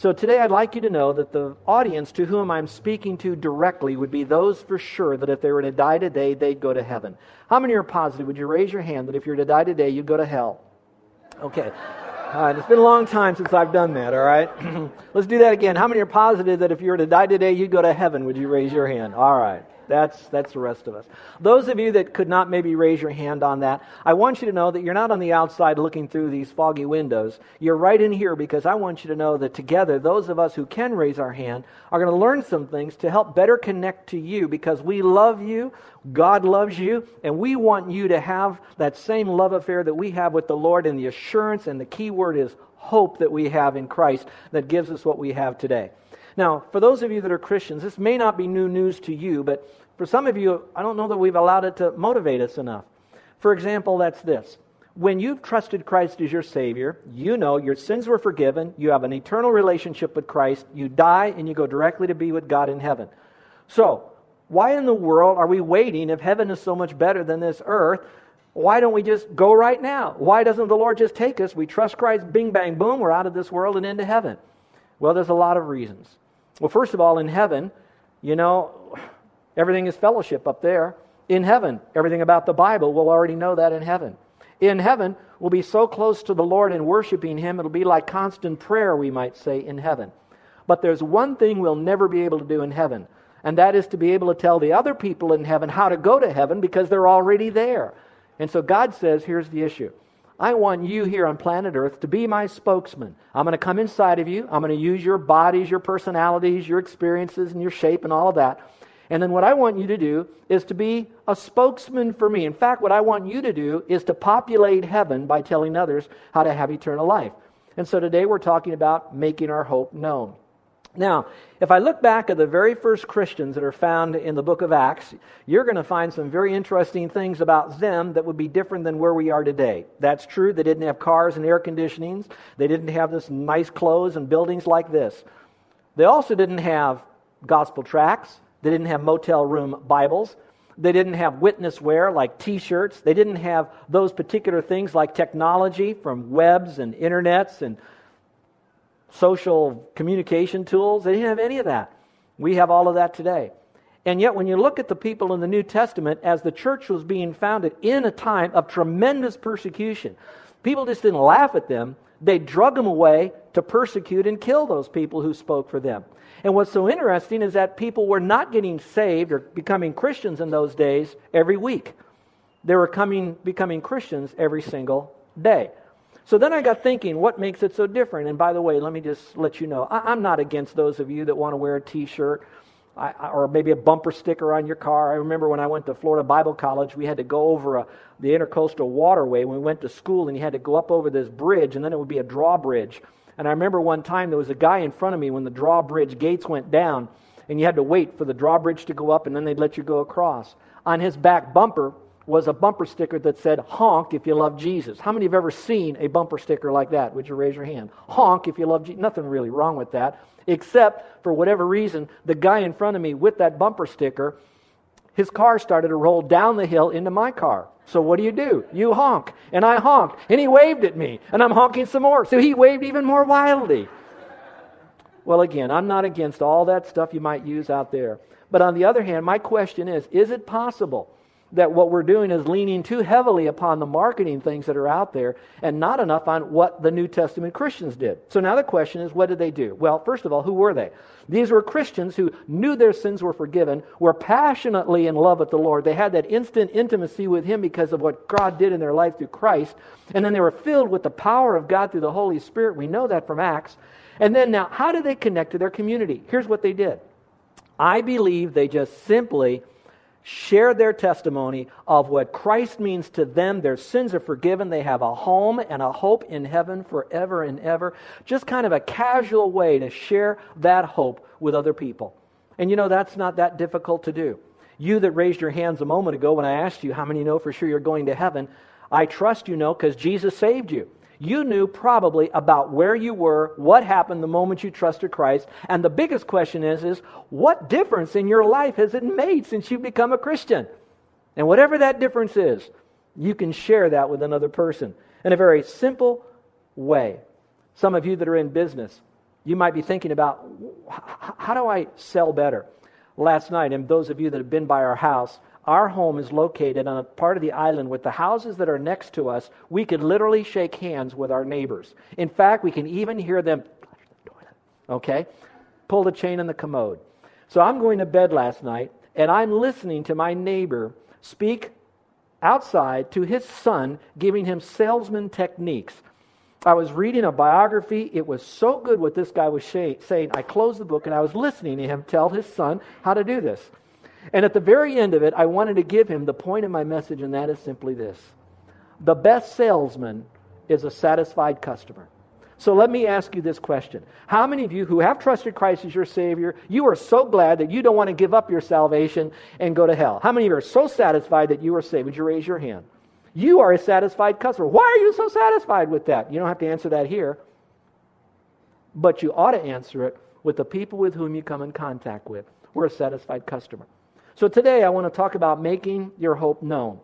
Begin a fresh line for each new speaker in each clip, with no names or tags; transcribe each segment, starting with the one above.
So today I'd like you to know that the audience to whom I'm speaking to directly would be those for sure that if they were to die today, they'd go to heaven. How many are positive? Would you raise your hand that if you were to die today, you'd go to hell? Okay. All right, it's been a long time since I've done that, all right? Let's do that again. How many are positive that if you were to die today, you'd go to heaven? Would you raise your hand? All right. That's, that's the rest of us. Those of you that could not maybe raise your hand on that, I want you to know that you're not on the outside looking through these foggy windows. You're right in here because I want you to know that together, those of us who can raise our hand are going to learn some things to help better connect to you because we love you, God loves you, and we want you to have that same love affair that we have with the Lord and the assurance, and the key word is hope that we have in Christ that gives us what we have today. Now, for those of you that are Christians, this may not be new news to you, but for some of you, I don't know that we've allowed it to motivate us enough. For example, that's this. When you've trusted Christ as your Savior, you know your sins were forgiven, you have an eternal relationship with Christ, you die, and you go directly to be with God in heaven. So, why in the world are we waiting if heaven is so much better than this earth? Why don't we just go right now? Why doesn't the Lord just take us? We trust Christ, bing, bang, boom, we're out of this world and into heaven. Well, there's a lot of reasons. Well, first of all, in heaven, you know, Everything is fellowship up there. In heaven, everything about the Bible, we'll already know that in heaven. In heaven, we'll be so close to the Lord and worshiping Him, it'll be like constant prayer, we might say, in heaven. But there's one thing we'll never be able to do in heaven, and that is to be able to tell the other people in heaven how to go to heaven because they're already there. And so God says, here's the issue. I want you here on planet Earth to be my spokesman. I'm going to come inside of you. I'm going to use your bodies, your personalities, your experiences, and your shape, and all of that. And then what I want you to do is to be a spokesman for me. In fact, what I want you to do is to populate heaven by telling others how to have eternal life. And so today we're talking about making our hope known. Now, if I look back at the very first Christians that are found in the book of Acts, you're going to find some very interesting things about them that would be different than where we are today. That's true. They didn't have cars and air conditionings. They didn't have this nice clothes and buildings like this. They also didn't have gospel tracts. They didn't have motel room Bibles. They didn't have witness wear like t shirts. They didn't have those particular things like technology from webs and internets and social communication tools. They didn't have any of that. We have all of that today. And yet, when you look at the people in the New Testament, as the church was being founded in a time of tremendous persecution, people just didn't laugh at them. They drug them away to persecute and kill those people who spoke for them. And what's so interesting is that people were not getting saved or becoming Christians in those days every week. They were coming, becoming Christians every single day. So then I got thinking, what makes it so different? And by the way, let me just let you know, I, am not against those of you that want to wear a t shirt or maybe a bumper sticker on your car. I remember when I went to Florida Bible College, we had to go over a, the intercoastal waterway when we went to school, and you had to go up over this bridge, and then it would be a drawbridge. And I remember one time there was a guy in front of me when the drawbridge gates went down, and you had to wait for the drawbridge to go up, and then they'd let you go across. On his back bumper was a bumper sticker that said, Honk if you love Jesus. How many have ever seen a bumper sticker like that? Would you raise your hand? Honk if you love Jesus. Nothing really wrong with that, except for whatever reason, the guy in front of me with that bumper sticker, his car started to roll down the hill into my car. So what do you do? You honk. And I honked. And he waved at me. And I'm honking some more. So he waved even more wildly. Well, again, I'm not against all that stuff you might use out there. But on the other hand, my question is is it possible that what we're doing is leaning too heavily upon the marketing things that are out there and not enough on what the New Testament Christians did. So now the question is, what did they do? Well, first of all, who were they? These were Christians who knew their sins were forgiven, were passionately in love with the Lord. They had that instant intimacy with Him because of what God did in their life through Christ. And then they were filled with the power of God through the Holy Spirit. We know that from Acts. And then now, how did they connect to their community? Here's what they did. I believe they just simply shared their testimony of what Christ means to them. Their sins are forgiven. They have a home and a hope in heaven forever and ever. Just kind of a casual way to share that hope with other people. And you know, that's not that difficult to do. You that raised your hands a moment ago when I asked you how many know for sure you're going to heaven, I trust you know because Jesus saved you you knew probably about where you were, what happened the moment you trusted Christ. And the biggest question is, is what difference in your life has it made since you've become a Christian? And whatever that difference is, you can share that with another person in a very simple way. Some of you that are in business, you might be thinking about how do I sell better? Last night, and those of you that have been by our house, our home is located on a part of the island with the houses that are next to us. We could literally shake hands with our neighbors. In fact, we can even hear them, okay, pull the chain in the commode. So I'm going to bed last night and I'm listening to my neighbor speak outside to his son, giving him salesman techniques. I was reading a biography. It was so good what this guy was saying. I closed the book and I was listening to him tell his son how to do this. And at the very end of it, I wanted to give him the point of my message, and that is simply this the best salesman is a satisfied customer. So let me ask you this question. How many of you who have trusted Christ as your Savior, you are so glad that you don't want to give up your salvation and go to hell? How many of you are so satisfied that you are saved? Would you raise your hand? You are a satisfied customer. Why are you so satisfied with that? You don't have to answer that here. But you ought to answer it with the people with whom you come in contact with. We're a satisfied customer. So today I want to talk about making your hope known.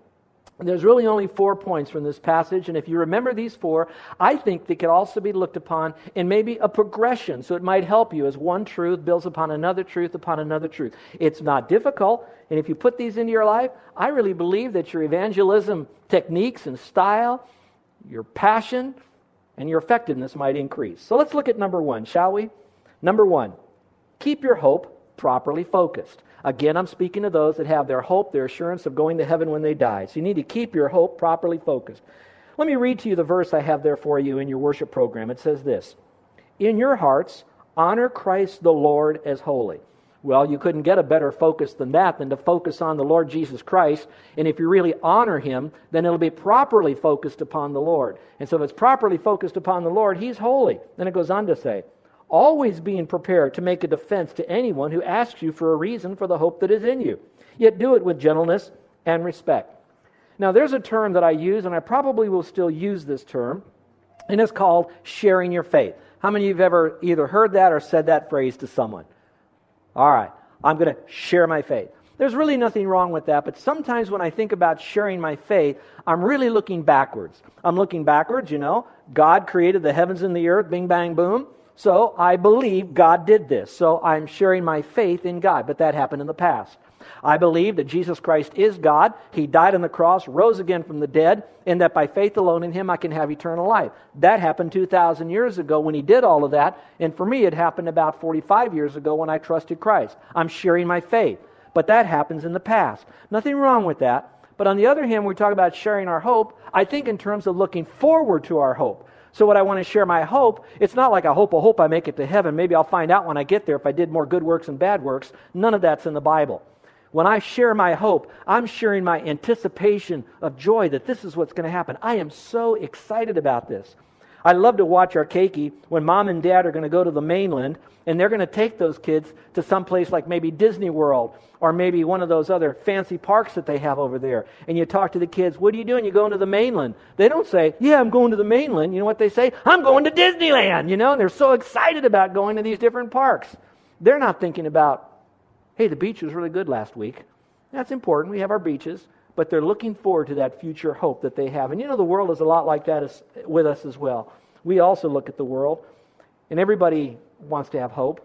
There's really only four points from this passage, and if you remember these four, I think they could also be looked upon in maybe a progression, so it might help you as one truth builds upon another truth upon another truth. It's not difficult, and if you put these into your life, I really believe that your evangelism techniques and style, your passion, and your effectiveness might increase. So let's look at number one, shall we? Number one, keep your hope properly focused. Again, I'm speaking to those that have their hope, their assurance of going to heaven when they die. So you need to keep your hope properly focused. Let me read to you the verse I have there for you in your worship program. It says this In your hearts, honor Christ the Lord as holy. Well, you couldn't get a better focus than that, than to focus on the Lord Jesus Christ. And if you really honor him, then it'll be properly focused upon the Lord. And so if it's properly focused upon the Lord, he's holy. Then it goes on to say, always being prepared to make a defense to anyone who asks you for a reason for the hope that is in you. Yet do it with gentleness and respect. Now, there's a term that I use, and I probably will still use this term, and it's called sharing your faith. How many of you have ever either heard that or said that phrase to someone? All right, I'm going to share my faith. There's really nothing wrong with that, but sometimes when I think about sharing my faith, I'm really looking backwards. I'm looking backwards, you know. God created the heavens and the earth, bing, bang, boom. So I believe God did this. So I'm sharing my faith in God, but that happened in the past. I believe that Jesus Christ is God. He died on the cross, rose again from the dead, and that by faith alone in Him I can have eternal life. That happened 2,000 years ago when He did all of that. And for me, it happened about 45 years ago when I trusted Christ. I'm sharing my faith. But that happens in the past. Nothing wrong with that. But on the other hand, when we talk about sharing our hope, I think in terms of looking forward to our hope. So, what I want to share my hope, it's not like I hope, I hope I make it to heaven. Maybe I'll find out when I get there if I did more good works and bad works. None of that's in the Bible. When I share my hope, I'm sharing my anticipation of joy that this is what's going to happen. I am so excited about this. I love to watch our keiki when mom and dad are going to go to the mainland and they're going to take those kids to some place like maybe Disney World or maybe one of those other fancy parks that they have over there. And you talk to the kids, what are you doing? You're going to the mainland. They don't say, yeah, I'm going to the mainland. You know what they say? I'm going to Disneyland, you know, and they're so excited about going to these different parks. They're not thinking about, hey, the beach was really good last week. That's important. We have our beaches but they're looking forward to that future hope that they have. And you know, the world is a lot like that as, with us as well. We also look at the world, and everybody wants to have hope.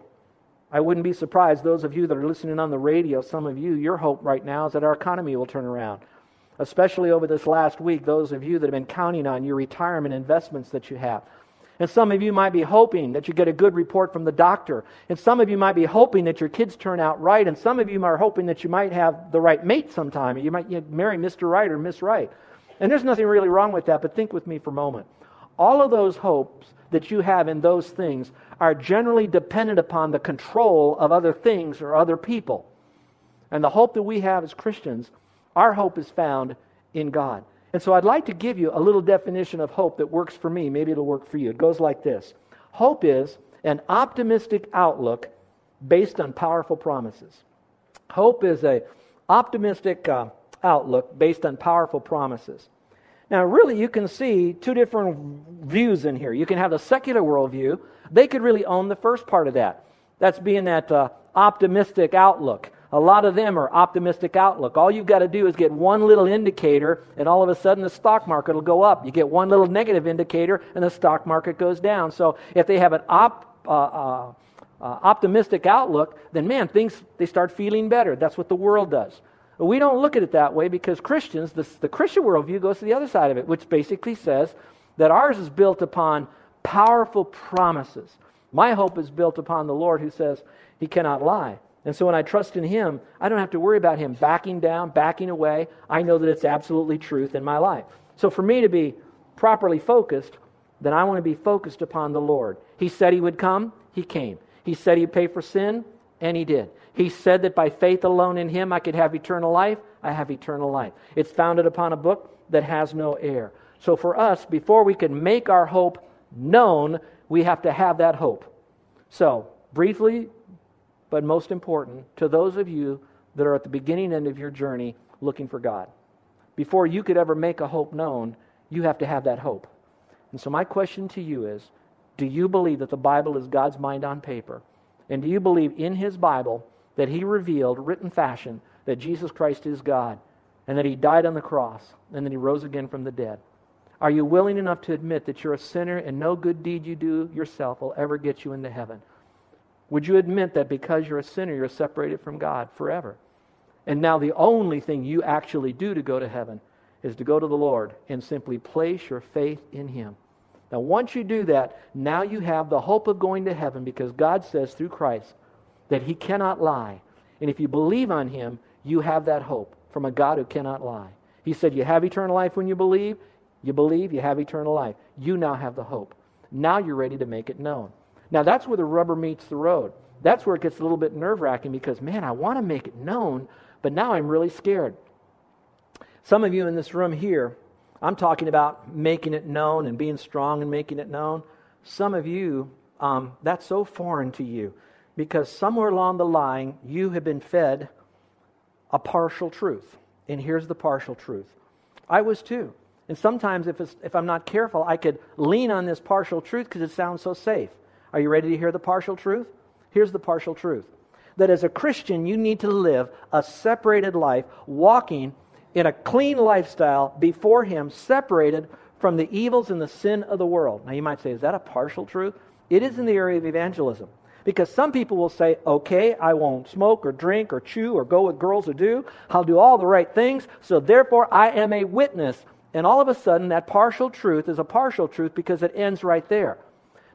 I wouldn't be surprised, those of you that are listening on the radio, some of you, your hope right now is that our economy will turn around. especially over this last week, those of you that have been counting on your retirement investments that you have. And some of you might be hoping that you get a good report from the doctor. And some of you might be hoping that your kids turn out right. And some of you are hoping that you might have the right mate sometime. You might you know, marry Mr. Right or Miss Right. And there's nothing really wrong with that, but think with me for a moment. All of those hopes that you have in those things are generally dependent upon the control of other things or other people. And the hope that we have as Christians, our hope is found in God. And so I'd like to give you a little definition of hope that works for me. Maybe it'll work for you. It goes like this Hope is an optimistic outlook based on powerful promises. Hope is a optimistic uh, outlook based on powerful promises. Now, really, you can see two different views in here. You can have the secular worldview. They could really own the first part of that. That's being that uh, optimistic outlook. A lot of them are optimistic outlook. All you've got to do is get one little indicator, and all of a sudden the stock market will go up. You get one little negative indicator, and the stock market goes down. So if they have an op, uh, uh, uh, optimistic outlook, then man, things they start feeling better. That's what the world does. But we don't look at it that way because Christians, the, the Christian worldview goes to the other side of it, which basically says that ours is built upon powerful promises. My hope is built upon the Lord who says he cannot lie. And so when I trust in Him, I don't have to worry about Him backing down, backing away. I know that it's absolutely truth in my life. So for me to be properly focused, then I want to be focused upon the Lord. He said He would come, He came. He said He'd pay for sin, and He did. He said that by faith alone in Him I could have eternal life. I have eternal life. It's founded upon a book that has no error. So for us, before we can make our hope known, we have to have that hope. So, briefly, but most important, to those of you that are at the beginning end of your journey looking for God. Before you could ever make a hope known, you have to have that hope. And so, my question to you is do you believe that the Bible is God's mind on paper? And do you believe in His Bible that He revealed, written fashion, that Jesus Christ is God and that He died on the cross and that He rose again from the dead? Are you willing enough to admit that you're a sinner and no good deed you do yourself will ever get you into heaven? Would you admit that because you're a sinner, you're separated from God forever? And now the only thing you actually do to go to heaven is to go to the Lord and simply place your faith in Him. Now, once you do that, now you have the hope of going to heaven because God says through Christ that He cannot lie. And if you believe on Him, you have that hope from a God who cannot lie. He said, You have eternal life when you believe. You believe, you have eternal life. You now have the hope. Now you're ready to make it known. Now, that's where the rubber meets the road. That's where it gets a little bit nerve wracking because, man, I want to make it known, but now I'm really scared. Some of you in this room here, I'm talking about making it known and being strong and making it known. Some of you, um, that's so foreign to you because somewhere along the line, you have been fed a partial truth. And here's the partial truth I was too. And sometimes, if, if I'm not careful, I could lean on this partial truth because it sounds so safe. Are you ready to hear the partial truth? Here's the partial truth that as a Christian, you need to live a separated life, walking in a clean lifestyle before Him, separated from the evils and the sin of the world. Now, you might say, is that a partial truth? It is in the area of evangelism. Because some people will say, okay, I won't smoke or drink or chew or go with girls or do. I'll do all the right things, so therefore I am a witness. And all of a sudden, that partial truth is a partial truth because it ends right there.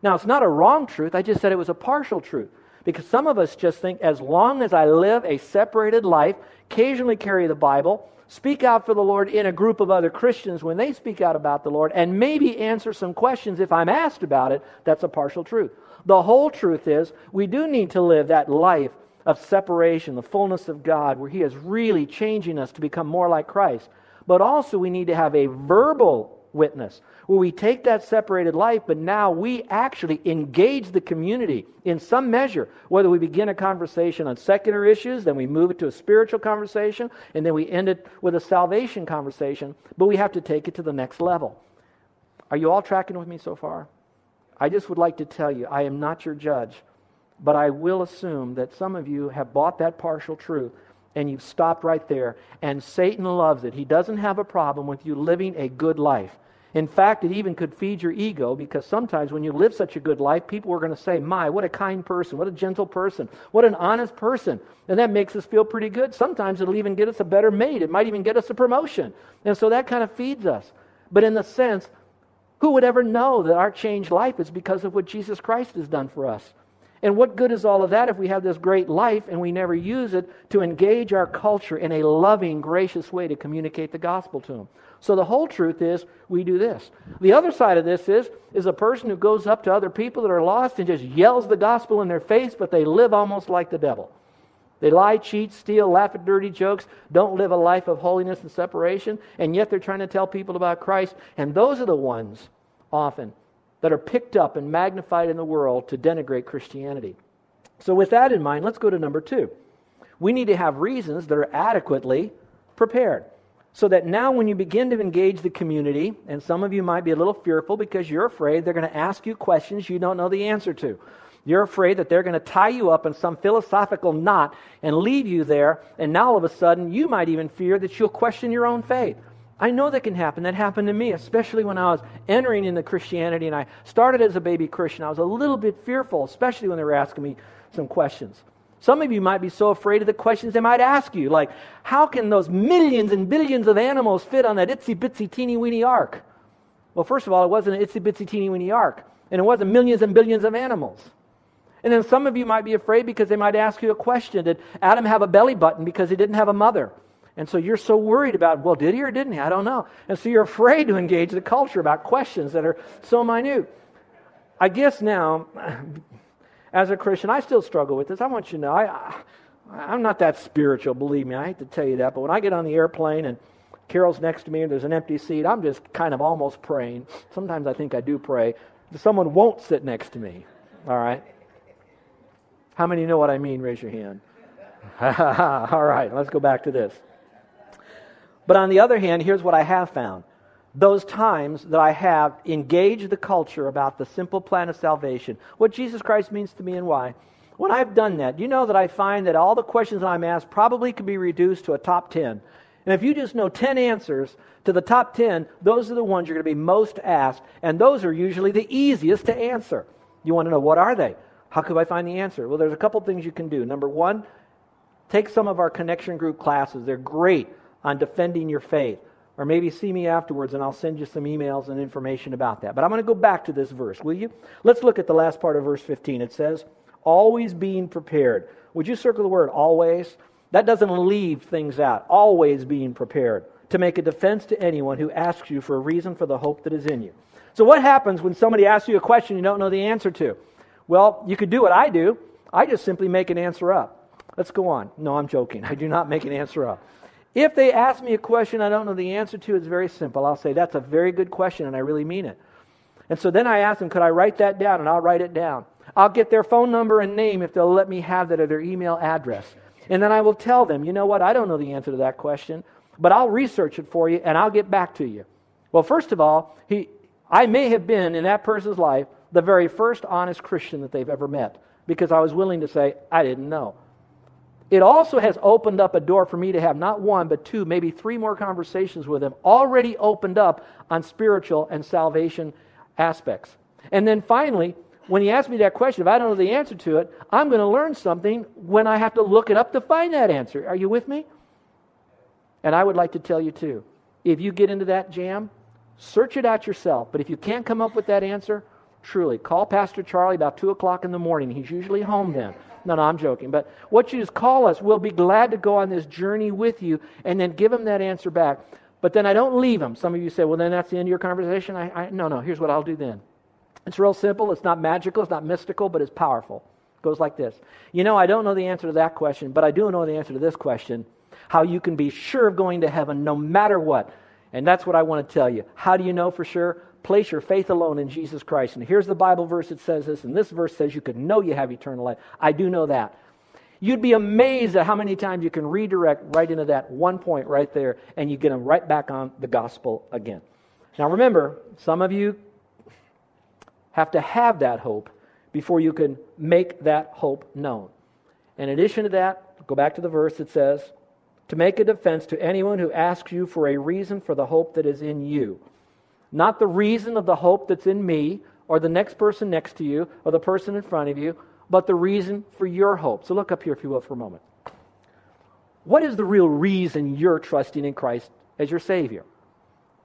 Now, it's not a wrong truth. I just said it was a partial truth. Because some of us just think as long as I live a separated life, occasionally carry the Bible, speak out for the Lord in a group of other Christians when they speak out about the Lord, and maybe answer some questions if I'm asked about it, that's a partial truth. The whole truth is we do need to live that life of separation, the fullness of God, where He is really changing us to become more like Christ. But also, we need to have a verbal witness, where we take that separated life, but now we actually engage the community in some measure. Whether we begin a conversation on secular issues, then we move it to a spiritual conversation, and then we end it with a salvation conversation, but we have to take it to the next level. Are you all tracking with me so far? I just would like to tell you, I am not your judge, but I will assume that some of you have bought that partial truth and you've stopped right there. And Satan loves it. He doesn't have a problem with you living a good life. In fact, it even could feed your ego because sometimes when you live such a good life, people are going to say, My, what a kind person, what a gentle person, what an honest person. And that makes us feel pretty good. Sometimes it'll even get us a better mate, it might even get us a promotion. And so that kind of feeds us. But in the sense, who would ever know that our changed life is because of what Jesus Christ has done for us? And what good is all of that if we have this great life and we never use it to engage our culture in a loving, gracious way to communicate the gospel to them? So the whole truth is we do this. The other side of this is is a person who goes up to other people that are lost and just yells the gospel in their face, but they live almost like the devil. They lie, cheat, steal, laugh at dirty jokes, don't live a life of holiness and separation, and yet they're trying to tell people about Christ. And those are the ones often that are picked up and magnified in the world to denigrate Christianity. So, with that in mind, let's go to number two. We need to have reasons that are adequately prepared. So that now, when you begin to engage the community, and some of you might be a little fearful because you're afraid they're going to ask you questions you don't know the answer to. You're afraid that they're going to tie you up in some philosophical knot and leave you there, and now all of a sudden you might even fear that you'll question your own faith. I know that can happen. That happened to me, especially when I was entering into Christianity and I started as a baby Christian. I was a little bit fearful, especially when they were asking me some questions. Some of you might be so afraid of the questions they might ask you, like, how can those millions and billions of animals fit on that itsy bitsy teeny weeny ark? Well, first of all, it wasn't an itsy bitsy teeny weeny ark, and it wasn't millions and billions of animals. And then some of you might be afraid because they might ask you a question Did Adam have a belly button because he didn't have a mother? And so you're so worried about, well, did he or didn't he? I don't know. And so you're afraid to engage the culture about questions that are so minute. I guess now, as a Christian, I still struggle with this. I want you to know, I, I, am not that spiritual, believe me. I hate to tell you that. But when I get on the airplane and Carol's next to me and there's an empty seat, I'm just kind of almost praying. Sometimes I think I do pray. Someone won't sit next to me. All right? How many know what I mean? Raise your hand. All right, let's go back to this. But on the other hand, here's what I have found. Those times that I have engaged the culture about the simple plan of salvation, what Jesus Christ means to me and why. When I've done that, you know that I find that all the questions that I'm asked probably can be reduced to a top 10. And if you just know 10 answers to the top 10, those are the ones you're going to be most asked, and those are usually the easiest to answer. You want to know what are they? How could I find the answer? Well, there's a couple things you can do. Number one, take some of our connection group classes. They're great on defending your faith. Or maybe see me afterwards and I'll send you some emails and information about that. But I'm going to go back to this verse, will you? Let's look at the last part of verse 15. It says, Always being prepared. Would you circle the word always? That doesn't leave things out. Always being prepared to make a defense to anyone who asks you for a reason for the hope that is in you. So, what happens when somebody asks you a question you don't know the answer to? Well, you could do what I do. I just simply make an answer up. Let's go on. No, I'm joking. I do not make an answer up. If they ask me a question I don't know the answer to, it's very simple. I'll say, That's a very good question, and I really mean it. And so then I ask them, Could I write that down? And I'll write it down. I'll get their phone number and name if they'll let me have that or their email address. And then I will tell them, You know what? I don't know the answer to that question, but I'll research it for you and I'll get back to you. Well, first of all, he, I may have been in that person's life the very first honest Christian that they've ever met because I was willing to say, I didn't know. It also has opened up a door for me to have not one, but two, maybe three more conversations with him, already opened up on spiritual and salvation aspects. And then finally, when he asks me that question, if I don't know the answer to it, I'm going to learn something when I have to look it up to find that answer. Are you with me? And I would like to tell you too if you get into that jam, search it out yourself. But if you can't come up with that answer, truly, call Pastor Charlie about 2 o'clock in the morning. He's usually home then. No, no, I'm joking. But what you just call us, we'll be glad to go on this journey with you and then give him that answer back. But then I don't leave him. Some of you say, well, then that's the end of your conversation. I, I, no, no, here's what I'll do then. It's real simple. It's not magical. It's not mystical, but it's powerful. It goes like this You know, I don't know the answer to that question, but I do know the answer to this question how you can be sure of going to heaven no matter what. And that's what I want to tell you. How do you know for sure? Place your faith alone in Jesus Christ. And here's the Bible verse that says this, and this verse says you can know you have eternal life. I do know that. You'd be amazed at how many times you can redirect right into that one point right there, and you get them right back on the gospel again. Now remember, some of you have to have that hope before you can make that hope known. In addition to that, go back to the verse that says, to make a defense to anyone who asks you for a reason for the hope that is in you. Not the reason of the hope that's in me or the next person next to you or the person in front of you, but the reason for your hope. So look up here, if you will, for a moment. What is the real reason you're trusting in Christ as your Savior?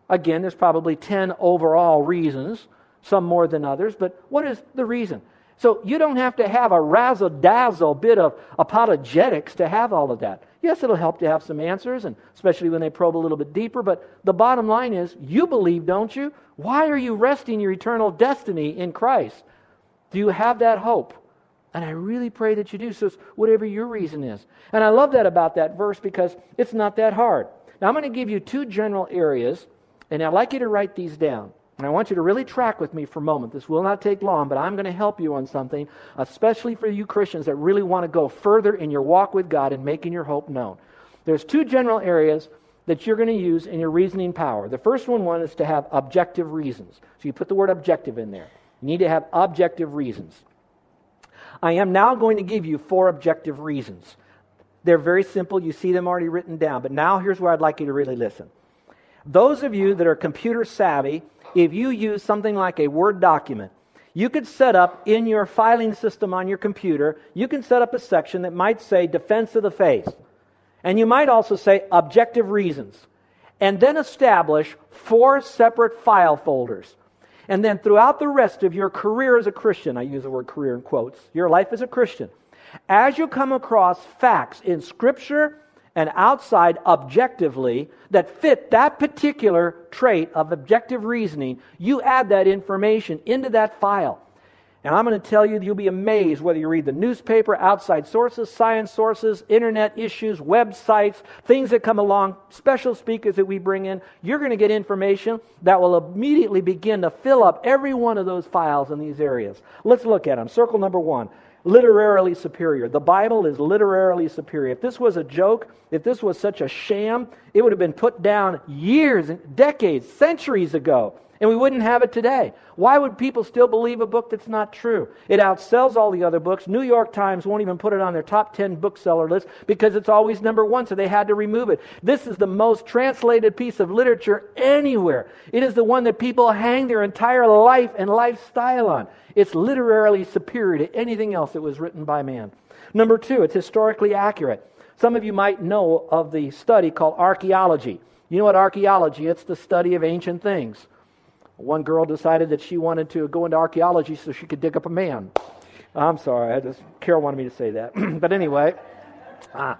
Again, there's probably 10 overall reasons, some more than others, but what is the reason? So you don't have to have a razzle dazzle bit of apologetics to have all of that. Yes, it'll help to have some answers, and especially when they probe a little bit deeper, but the bottom line is you believe, don't you? Why are you resting your eternal destiny in Christ? Do you have that hope? And I really pray that you do. So, whatever your reason is. And I love that about that verse because it's not that hard. Now, I'm going to give you two general areas, and I'd like you to write these down. And I want you to really track with me for a moment. This will not take long, but I'm going to help you on something, especially for you Christians that really want to go further in your walk with God and making your hope known. There's two general areas that you're going to use in your reasoning power. The first one, one is to have objective reasons. So you put the word objective in there. You need to have objective reasons. I am now going to give you four objective reasons. They're very simple. You see them already written down. But now here's where I'd like you to really listen. Those of you that are computer savvy, if you use something like a Word document, you could set up in your filing system on your computer, you can set up a section that might say defense of the faith. And you might also say objective reasons. And then establish four separate file folders. And then throughout the rest of your career as a Christian, I use the word career in quotes, your life as a Christian, as you come across facts in Scripture and outside objectively that fit that particular trait of objective reasoning, you add that information into that file. And I'm going to tell you, you'll be amazed whether you read the newspaper, outside sources, science sources, internet issues, websites, things that come along, special speakers that we bring in. You're going to get information that will immediately begin to fill up every one of those files in these areas. Let's look at them. Circle number one literarily superior. The Bible is literarily superior. If this was a joke, if this was such a sham, it would have been put down years, decades, centuries ago and we wouldn't have it today. Why would people still believe a book that's not true? It outsells all the other books. New York Times won't even put it on their top 10 bookseller list because it's always number one, so they had to remove it. This is the most translated piece of literature anywhere. It is the one that people hang their entire life and lifestyle on. It's literarily superior to anything else that was written by man. Number two, it's historically accurate. Some of you might know of the study called archaeology. You know what archaeology? It's the study of ancient things. One girl decided that she wanted to go into archaeology so she could dig up a man. I'm sorry, I just, Carol wanted me to say that. but anyway, uh,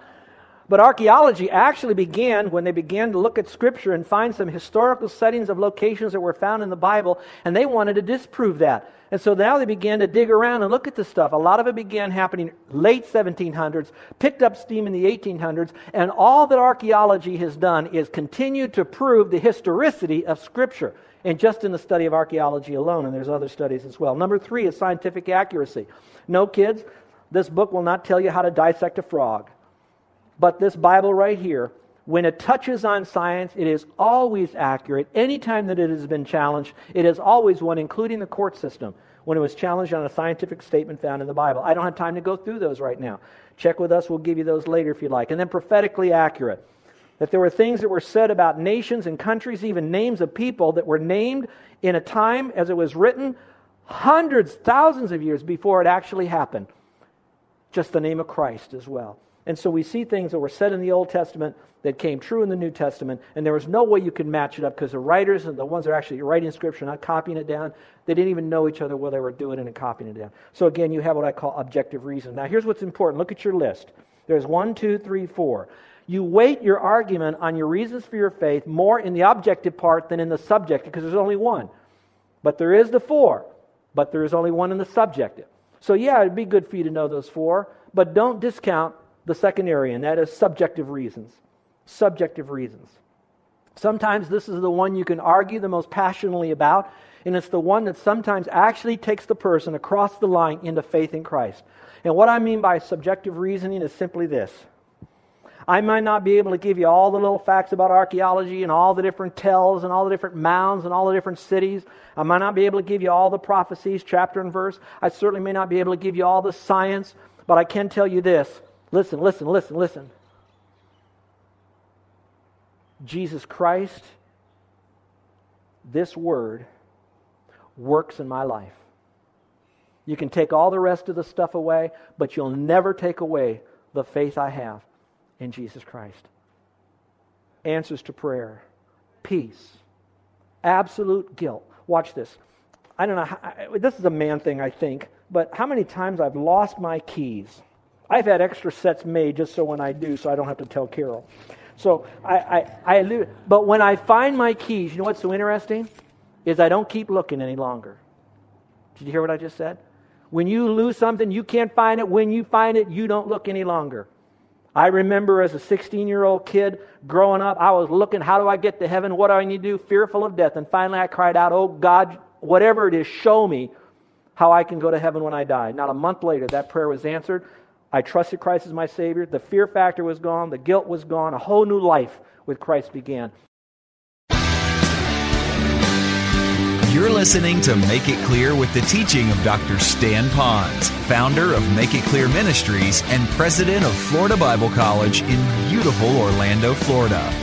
but archaeology actually began when they began to look at Scripture and find some historical settings of locations that were found in the Bible, and they wanted to disprove that. And so now they began to dig around and look at this stuff. A lot of it began happening late 1700s, picked up steam in the 1800s, and all that archaeology has done is continue to prove the historicity of Scripture and just in the study of archaeology alone, and there's other studies as well. Number three is scientific accuracy. No, kids, this book will not tell you how to dissect a frog. But this Bible right here, when it touches on science, it is always accurate. Anytime that it has been challenged, it is always one, including the court system, when it was challenged on a scientific statement found in the Bible. I don't have time to go through those right now. Check with us, we'll give you those later if you'd like. And then prophetically accurate that there were things that were said about nations and countries, even names of people that were named in a time as it was written hundreds, thousands of years before it actually happened. Just the name of Christ as well. And so we see things that were said in the Old Testament that came true in the New Testament, and there was no way you could match it up because the writers and the ones that are actually writing Scripture, not copying it down, they didn't even know each other while they were doing it and copying it down. So again, you have what I call objective reason. Now, here's what's important. Look at your list. There's one, two, three, four. You weight your argument on your reasons for your faith more in the objective part than in the subjective because there's only one. But there is the four, but there is only one in the subjective. So, yeah, it'd be good for you to know those four, but don't discount the second area, and that is subjective reasons. Subjective reasons. Sometimes this is the one you can argue the most passionately about, and it's the one that sometimes actually takes the person across the line into faith in Christ. And what I mean by subjective reasoning is simply this I might not be able to give you all the little facts about archaeology and all the different tells and all the different mounds and all the different cities. I might not be able to give you all the prophecies, chapter and verse. I certainly may not be able to give you all the science, but I can tell you this. Listen, listen, listen, listen. Jesus Christ this word works in my life. You can take all the rest of the stuff away, but you'll never take away the faith I have in Jesus Christ. Answers to prayer, peace, absolute guilt. Watch this. I don't know. How, this is a man thing, I think, but how many times I've lost my keys? I've had extra sets made just so when I do, so I don't have to tell Carol. So I, I, I, but when I find my keys, you know what's so interesting? Is I don't keep looking any longer. Did you hear what I just said? When you lose something, you can't find it. When you find it, you don't look any longer. I remember as a 16 year old kid growing up, I was looking, how do I get to heaven? What do I need to do? Fearful of death. And finally I cried out, Oh God, whatever it is, show me how I can go to heaven when I die. Not a month later, that prayer was answered. I trusted Christ as my Savior. The fear factor was gone. The guilt was gone. A whole new life with Christ began.
You're listening to Make It Clear with the teaching of Dr. Stan Ponz, founder of Make It Clear Ministries and president of Florida Bible College in beautiful Orlando, Florida.